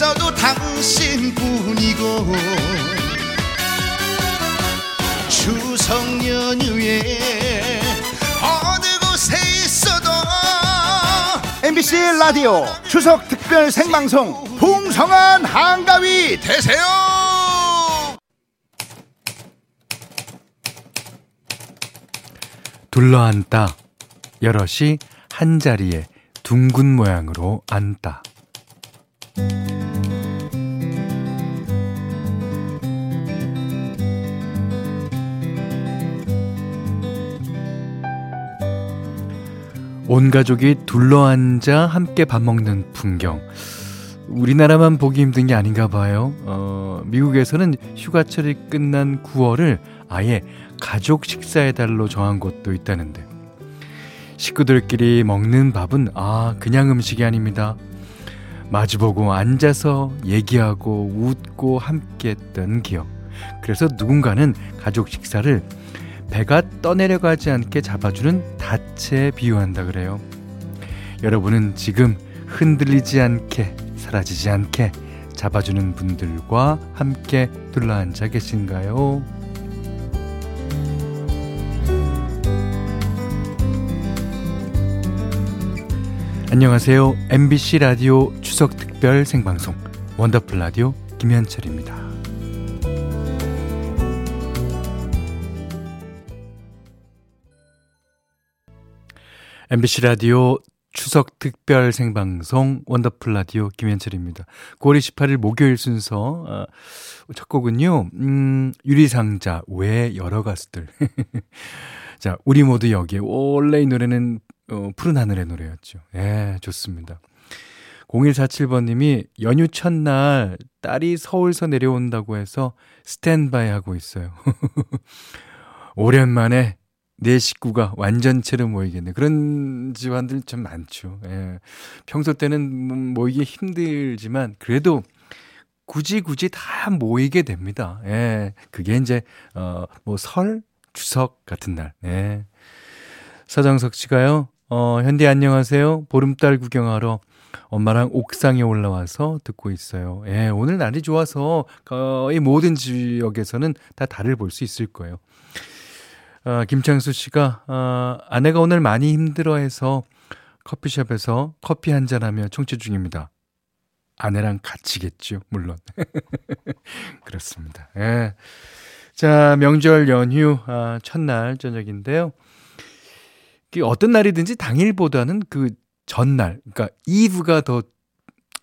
있어도 당신뿐이고 추석 연휴에 어느 곳에 있어도 MBC 라디오 추석 특별 생방송 풍성한 한가위 되세요. 둘러앉다. 여럿이 한 자리에 둥근 모양으로 앉다. 온 가족이 둘러앉아 함께 밥 먹는 풍경. 우리나라만 보기 힘든 게 아닌가 봐요. 어, 미국에서는 휴가철이 끝난 9월을 아예 가족 식사의 달로 정한 곳도 있다는데. 식구들끼리 먹는 밥은 아, 그냥 음식이 아닙니다. 마주보고 앉아서 얘기하고 웃고 함께 했던 기억. 그래서 누군가는 가족 식사를 배가 떠내려가지 않게 잡아주는 닻에 비유한다 그래요. 여러분은 지금 흔들리지 않게 사라지지 않게 잡아주는 분들과 함께 둘러앉아 계신가요? 안녕하세요. MBC 라디오 추석 특별 생방송 원더풀 라디오 김현철입니다. MBC 라디오 추석 특별 생방송 원더풀 라디오 김현철입니다. 9월 28일 목요일 순서 어, 첫 곡은요. 음, 유리상자 외 여러 가수들. 자, 우리 모두 여기에 원래 이 노래는 어, 푸른 하늘의 노래였죠. 예, 좋습니다. 0147번 님이 연휴 첫날 딸이 서울서 내려온다고 해서 스탠바이 하고 있어요. 오랜만에 내 식구가 완전체로 모이겠네. 그런 집안들 좀 많죠. 예. 평소 때는 모이기 힘들지만 그래도 굳이 굳이 다 모이게 됩니다. 예. 그게 이제 어뭐 설, 추석 같은 날. 예. 서정석 씨가요. 어, 현디 안녕하세요. 보름달 구경하러 엄마랑 옥상에 올라와서 듣고 있어요. 예, 오늘 날이 좋아서 거의 모든 지역에서는 다 달을 볼 수 있을 거예요. 어, 김창수 씨가 어, 아내가 오늘 많이 힘들어해서 커피숍에서 커피 한 잔하며 청취 중입니다. 아내랑 같이겠죠, 물론. 그렇습니다. 예. 자, 명절 연휴 아, 첫날 저녁인데요. 어떤 날이든지 당일보다는 그 전날, 그러니까 이브가 더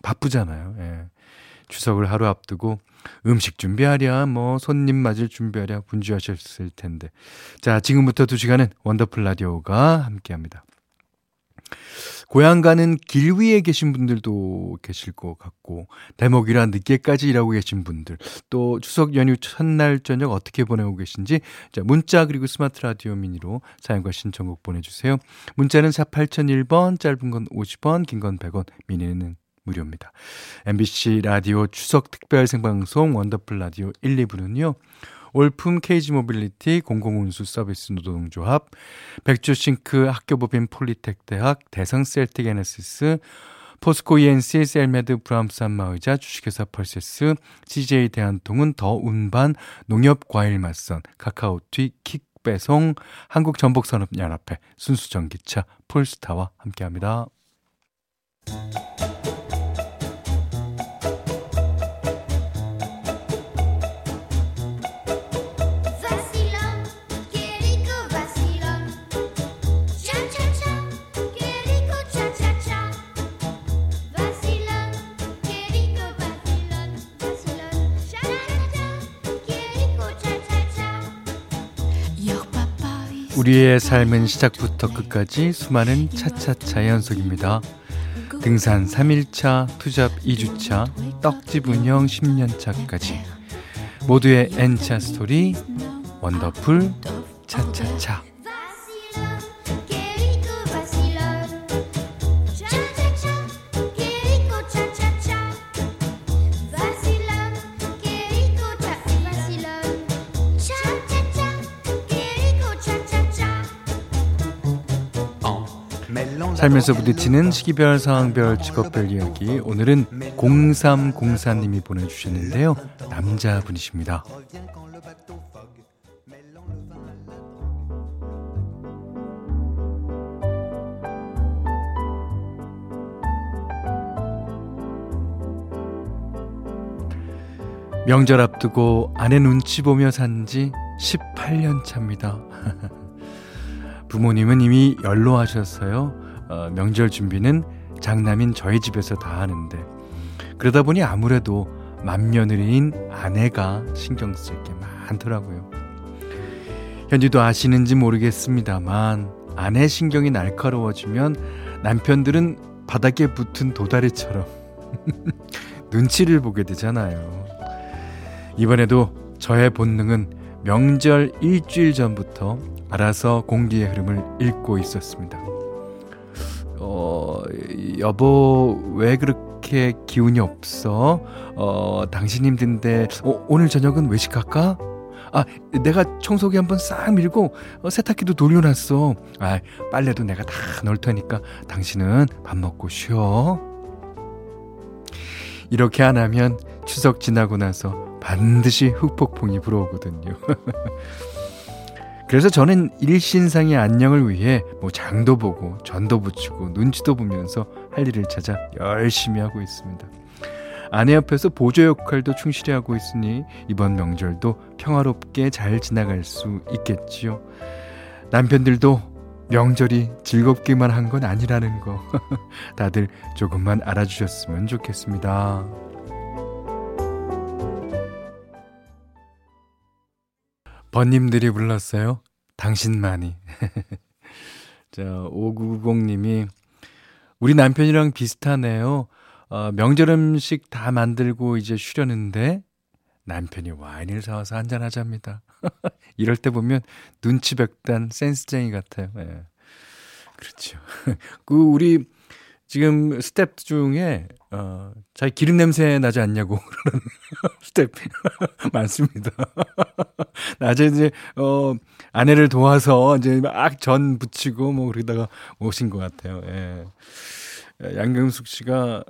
바쁘잖아요. 예. 추석을 하루 앞두고 음식 준비하랴, 뭐 손님 맞을 준비하랴 분주하셨을 텐데. 자, 지금부터 두 시간은 원더풀 라디오가 함께 합니다. 고향 가는 길 위에 계신 분들도 계실 것 같고, 대목이라 늦게까지 일하고 계신 분들, 또 추석 연휴 첫날 저녁 어떻게 보내고 계신지, 자, 문자 그리고 스마트 라디오 미니로 사연과 신청곡 보내주세요. 문자는 4 8001번, 짧은 건 50원, 긴 건 100원, 미니는 무료입니다. MBC 라디오 추석 특별 생방송 원더풀 라디오 1, 2부는요. 올품 KG 모빌리티 공공운수 서비스 노동조합 백조싱크 학교법인 폴리텍 대학 대성 셀틱 에너시스 포스코 ENC 셀메드 브람스 한마의자 주식회사 펄세스 CJ 대한통운 더 운반 농협과일 맛선 카카오튀 킥배송 한국전복산업연합회 순수전기차 폴스타와 함께합니다. 우리의 삶은 시작부터 끝까지 수많은 차차차 연속입니다. 등산 3일차, 투잡 2주차, 떡집 운영 10년차까지 모두의 N차 스토리 원더풀 차차차 살면서 부딪히는 시기별, 상황별, 직업별 이야기. 오늘은 0304님이 보내주셨는데요. 남자분이십니다. 명절 앞두고 아내 눈치 보며 산 지 18년 차입니다. 부모님은 이미 연로하셨어요. 어, 명절 준비는 장남인 저희 집에서 다 하는데 그러다 보니 아무래도 맏며느리인 아내가 신경 쓸 게 많더라고요. 현지도 아시는지 모르겠습니다만 아내 신경이 날카로워지면 남편들은 바닥에 붙은 도다리처럼 눈치를 보게 되잖아요. 이번에도 저의 본능은 명절 일주일 전부터 알아서 공기의 흐름을 읽고 있었습니다. 어, 여보, 왜 그렇게 기운이 없어? 어, 당신 힘든데, 어, 오늘 저녁은 외식할까? 아, 내가 청소기 한번 싹 밀고 어, 세탁기도 돌려놨어. 아, 빨래도 내가 다 넣을 테니까 당신은 밥 먹고 쉬어. 이렇게 안 하면 추석 지나고 나서 반드시 흑폭풍이 불어오거든요. 그래서 저는 일신상의 안녕을 위해 뭐 장도 보고 전도 붙이고 눈치도 보면서 할 일을 찾아 열심히 하고 있습니다. 아내 옆에서 보조 역할도 충실히 하고 있으니 이번 명절도 평화롭게 잘 지나갈 수 있겠지요. 남편들도 명절이 즐겁기만 한 건 아니라는 거 다들 조금만 알아주셨으면 좋겠습니다. 번님들이 불렀어요. 당신만이. 자, 5990님이 우리 남편이랑 비슷하네요. 어, 명절 음식 다 만들고 이제 쉬려는데 남편이 와인을 사와서 한잔 하자입니다. 이럴 때 보면 눈치 백단 센스쟁이 같아요. 예. 그렇죠. 그 우리 지금 스텝 중에 어, 자기 기름 냄새 나지 않냐고 그러는 스텝 많습니다. 낮에 이제 어 아내를 도와서 이제 막 전 붙이고 뭐 그러다가 오신 것 같아요. 예. 양경숙 씨가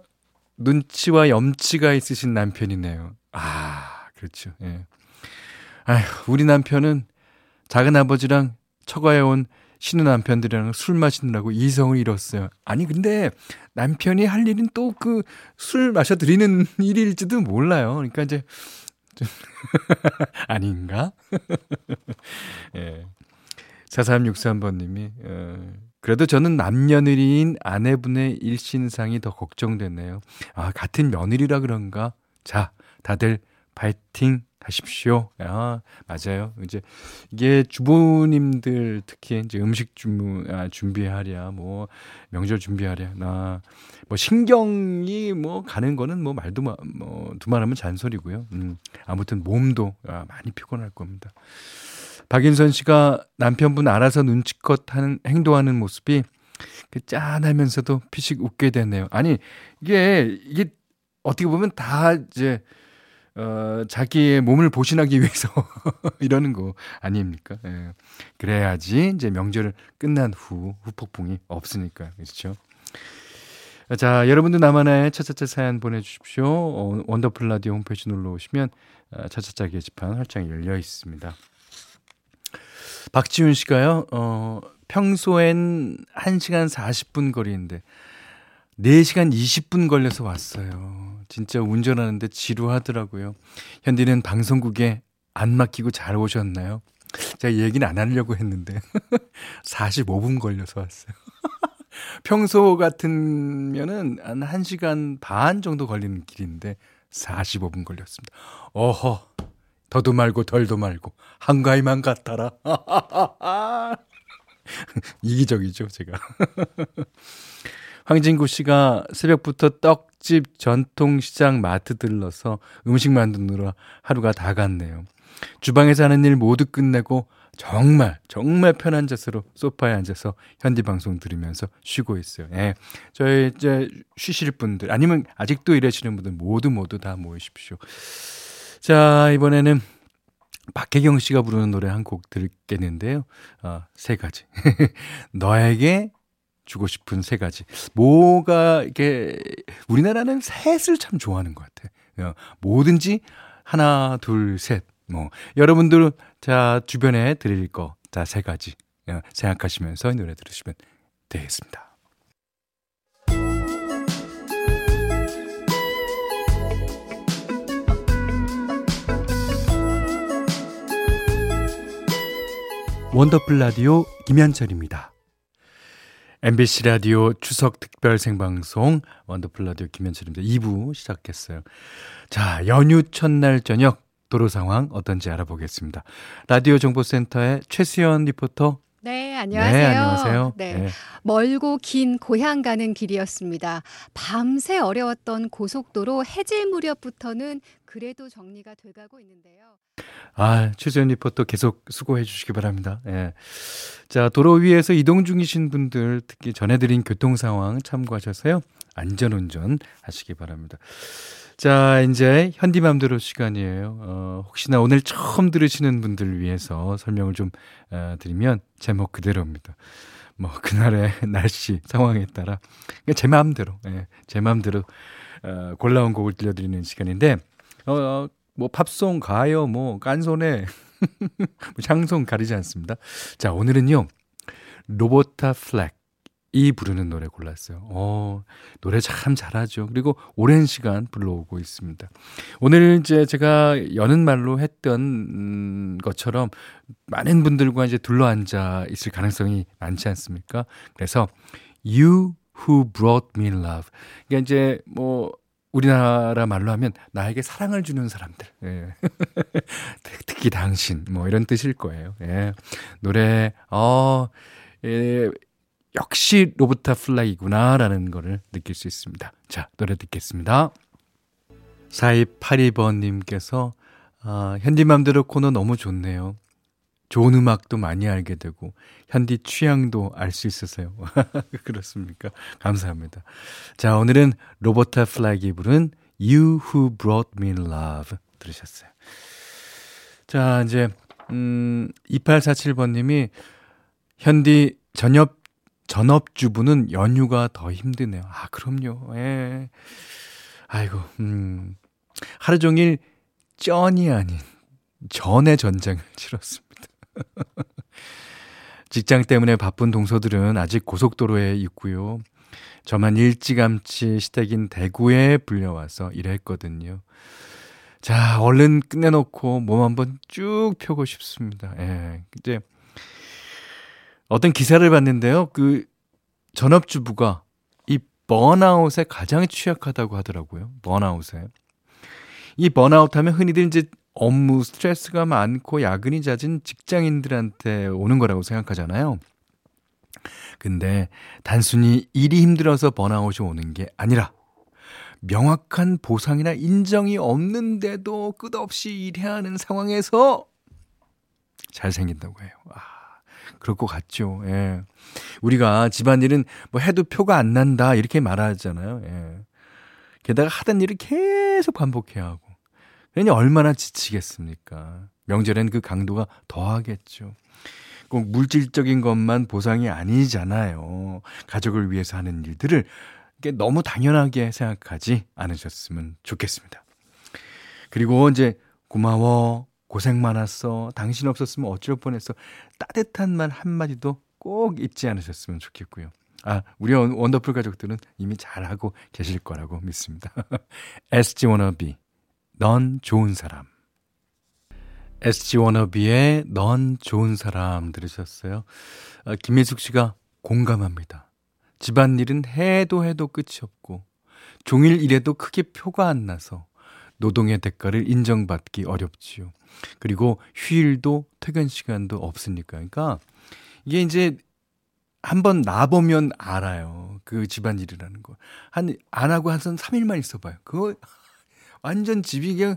눈치와 염치가 있으신 남편이네요. 아, 그렇죠. 예. 아휴, 우리 남편은 작은 아버지랑 처가에 온 신우 남편들이랑 술 마시느라고 이성을 잃었어요. 아니, 근데 남편이 할 일은 또 그 술 마셔드리는 일일지도 몰라요. 그러니까 이제, 좀 아닌가? 예. 4363번님이, 어, 그래도 저는 남며느리인 아내분의 일신상이 더 걱정되네요. 아, 같은 며느리라 그런가? 자, 다들 파이팅 하십시오. 아, 맞아요. 이제 이게 주부님들 특히 이제 음식 주무, 아, 준비하랴, 뭐 명절 준비하랴, 나뭐 신경이 뭐 가는 거는 뭐 말도 마, 뭐 두말하면 잔소리고요. 음, 아무튼 몸도 아, 많이 피곤할 겁니다. 박인선 씨가 남편분 알아서 눈치껏 하는 행동하는 모습이 그 짠하면서도 피식 웃게 되네요. 아니 이게 이게 어떻게 보면 다 이제 어, 자기의 몸을 보신하기 위해서 이러는 거 아닙니까? 예. 그래야지 이제 명절을 끝난 후 후폭풍이 없으니까 그렇죠. 자, 여러분도 나만의 차차차 사연 보내주십시오. 어, 원더풀 라디오 홈페이지 눌러 오시면 어, 차차차 게시판 활짝 열려 있습니다. 박지훈 씨가요, 어, 평소엔 1시간 40분 거리인데 4시간 20분 걸려서 왔어요. 진짜 운전하는데 지루하더라고요. 현디는 방송국에 안 맡기고 잘 오셨나요? 제가 얘기는 안 하려고 했는데 45분 걸려서 왔어요. 평소 같으면은 한 1시간 반 정도 걸리는 길인데 45분 걸렸습니다. 어허, 더도 말고 덜도 말고 한가위만 같아라. 이기적이죠, 제가. 황진구 씨가 새벽부터 떡집 전통시장 마트 들러서 음식 만드느라 하루가 다 갔네요. 주방에서 하는 일 모두 끝내고 정말 정말 편한 자세로 소파에 앉아서 현지 방송 들으면서 쉬고 있어요. 예. 저희 이제 쉬실 분들 아니면 아직도 일하시는 분들 모두 모두 다 모이십시오. 자, 이번에는 박혜경 씨가 부르는 노래 한 곡 들겠는데요. 어, 세 가지. 너에게 주고 싶은 세 가지. 뭐가 이게 우리나라는 셋을 참 좋아하는 것 같아. 요 어, 뭐든지 하나, 둘, 셋. 뭐 여러분들 자 주변에 드릴 거 자 세 가지 어, 생각하시면서 노래 들으시면 되겠습니다. 원더풀 라디오 김현철입니다. MBC 라디오 추석 특별 생방송 원더풀 라디오 김현철입니다. 2부 시작했어요. 자, 연휴 첫날 저녁 도로 상황 어떤지 알아보겠습니다. 라디오 정보센터의 최수연 리포터 네, 안녕하세요. 네, 안녕하세요. 네. 네. 멀고 긴 고향 가는 길이었습니다. 밤새 어려웠던 고속도로 해질 무렵부터는 그래도 정리가 돼가고 있는데요. 아, 최수연 리포터 계속 수고해 주시기 바랍니다. 예. 자, 도로 위에서 이동 중이신 분들 특히 전해드린 교통 상황 참고하셔서요. 안전 운전 하시기 바랍니다. 자, 이제 현디맘대로 시간이에요. 어, 혹시나 오늘 처음 들으시는 분들 위해서 설명을 좀 어, 드리면 제목 그대로입니다. 뭐 그날의 날씨 상황에 따라 그냥 제 마음대로, 예, 제 마음대로 어, 골라온 곡을 들려드리는 시간인데 어, 뭐 팝송, 가요, 뭐 칸초네 뭐 샹송 가리지 않습니다. 자, 오늘은요. 로버타 플랙이 부르는 노래 골랐어요. 어, 노래 참 잘하죠. 그리고 오랜 시간 불러오고 있습니다. 오늘 이제 제가 여는 말로 했던 음, 것처럼 많은 분들과 이제 둘러앉아 있을 가능성이 많지 않습니까? 그래서 You who brought me love. 그러니까 이제 뭐 우리나라 말로 하면 나에게 사랑을 주는 사람들. 예. 특히 당신 뭐 이런 뜻일 거예요. 예. 노래 어 예, 역시 로버타 플랙이구나라는 거를 느낄 수 있습니다. 자, 노래 듣겠습니다. 4282번 님께서 아, 현디맘대로 코너 너무 좋네요. 좋은 음악도 많이 알게 되고 현디 취향도 알 수 있어서요. 그렇습니까? 감사합니다. 자, 오늘은 로버타 플라기 부른 You Who Brought Me Love 들으셨어요. 자, 이제 음 2847번 님이 현디 저녁 전업주부는 연휴가 더 힘드네요. 아, 그럼요. 예. 아이고, 음. 하루 종일 쩐이 아닌 전의 전쟁을 치렀습니다. 직장 때문에 바쁜 동서들은 아직 고속도로에 있고요. 저만 일찌감치 시댁인 대구에 불려와서 일했거든요. 자, 얼른 끝내놓고 몸 한번 쭉 펴고 싶습니다. 예. 이제 어떤 기사를 봤는데요. 그 전업주부가 이 번아웃에 가장 취약하다고 하더라고요. 번아웃에. 이 번아웃 하면 흔히들 이제 업무 스트레스가 많고 야근이 잦은 직장인들한테 오는 거라고 생각하잖아요. 근데 단순히 일이 힘들어서 번아웃이 오는 게 아니라 명확한 보상이나 인정이 없는데도 끝없이 일해야 하는 상황에서 잘 생긴다고 해요. 아. 그럴 것 같죠. 예. 우리가 집안일은 뭐 해도 표가 안 난다 이렇게 말하잖아요. 예. 게다가 하던 일을 계속 반복해야 하고. 그러니 얼마나 지치겠습니까? 명절엔 그 강도가 더하겠죠. 꼭 물질적인 것만 보상이 아니잖아요. 가족을 위해서 하는 일들을 너무 당연하게 생각하지 않으셨으면 좋겠습니다. 그리고 이제 고마워, 고생 많았어. 당신 없었으면 어쩔 뻔했어. 따뜻한 말 한마디도 꼭 잊지 않으셨으면 좋겠고요. 아, 우리 원더풀 가족들은 이미 잘하고 계실 거라고 믿습니다. SG 워너비, 넌 좋은 사람. SG 워너비의 넌 좋은 사람 들으셨어요. 아, 김혜숙 씨가 공감합니다. 집안일은 해도 해도 끝이 없고, 종일 일해도 크게 표가 안 나서 노동의 대가를 인정받기 어렵지요. 그리고 휴일도 퇴근 시간도 없으니까. 그러니까 이게 이제 한번 나보면 알아요. 그 집안일이라는 거. 한, 안 하고 한 3일만 있어봐요. 그거 완전 집이 그냥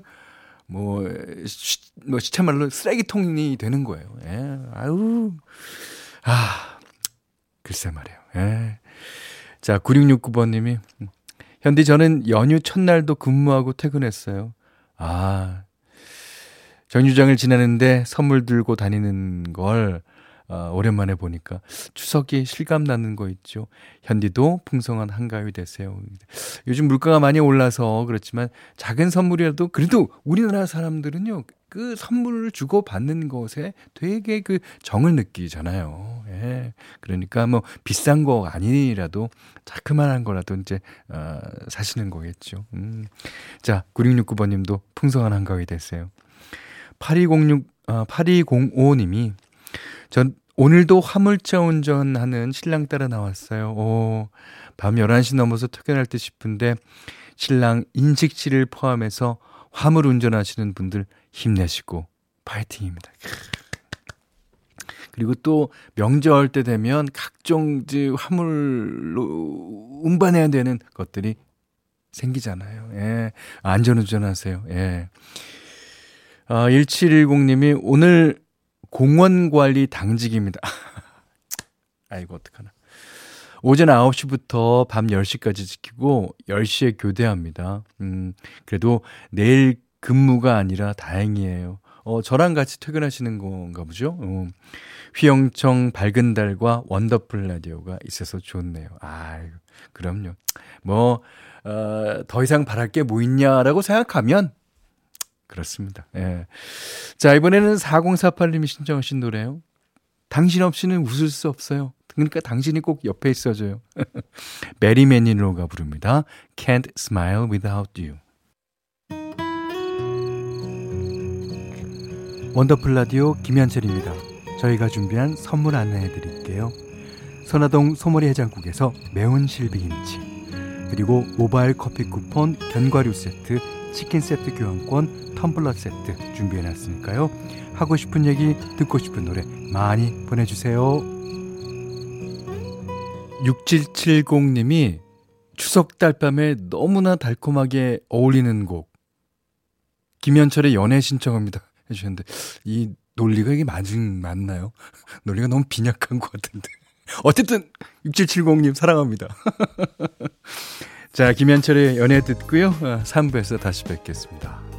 뭐, 시, 뭐, 시차말로 쓰레기통이 되는 거예요. 예, 아유. 아, 글쎄 말이에요. 예. 자, 9669번 님이, 현디 저는 연휴 첫날도 근무하고 퇴근했어요. 아, 정류장을 지나는데 선물 들고 다니는 걸 아, 오랜만에 보니까 추석이 실감 나는 거 있죠. 현디도 풍성한 한가위 되세요. 요즘 물가가 많이 올라서 그렇지만 작은 선물이라도 그래도 우리나라 사람들은요. 그 선물을 주고 받는 것에 되게 그 정을 느끼잖아요. 예. 그러니까 뭐 비싼 거 아니라도 자그만한 거라도 이제 어, 사시는 거겠죠. 음. 자, 9669번 님도 풍성한 한가위 되세요. 8206 어, 8205 님이 전 오늘도 화물차 운전하는 신랑 따라 나왔어요. 오, 밤 11시 넘어서 퇴근할 듯 싶은데 신랑 인식 씨를 포함해서 화물 운전하시는 분들 힘내시고 파이팅입니다. 그리고 또 명절 때 되면 각종 화물로 운반해야 되는 것들이 생기잖아요. 예. 안전 운전 하세요. 예. 아, 1710님이 오늘 공원 관리 당직입니다. 아이고, 어떡하나. 오전 9시부터 밤 10시까지 지키고 10시에 교대합니다. 음, 그래도 내일 근무가 아니라 다행이에요. 어, 저랑 같이 퇴근하시는 건가 보죠? 어, 휘영청 밝은 달과 원더풀 라디오가 있어서 좋네요. 아, 그럼요. 뭐, 어, 더 이상 바랄 게 뭐 있냐라고 생각하면 그렇습니다. 예. 자, 이번에는 4048님이 신청하신 노래요. 당신 없이는 웃을 수 없어요. 그러니까 당신이 꼭 옆에 있어줘요. 배리 매닐로가 부릅니다. Can't smile without you. 원더풀 라디오 김현철입니다. 저희가 준비한 선물 안내해 드릴게요. 선화동 소머리 해장국에서 매운 실비김치 그리고 모바일 커피 쿠폰 견과류 세트 치킨 세트 교환권 텀블러 세트 준비해 놨으니까요. 하고 싶은 얘기 듣고 싶은 노래 많이 보내주세요. 6770님이 추석 달밤에 너무나 달콤하게 어울리는 곡 김현철의 연애 신청합니다 해주셨는데 이 논리가 이게 맞은 맞나요? 논리가 너무 빈약한 것 같은데 어쨌든 6770님 사랑합니다. 자 김현철의 연애 듣고요 3부에서 어, 다시 뵙겠습니다.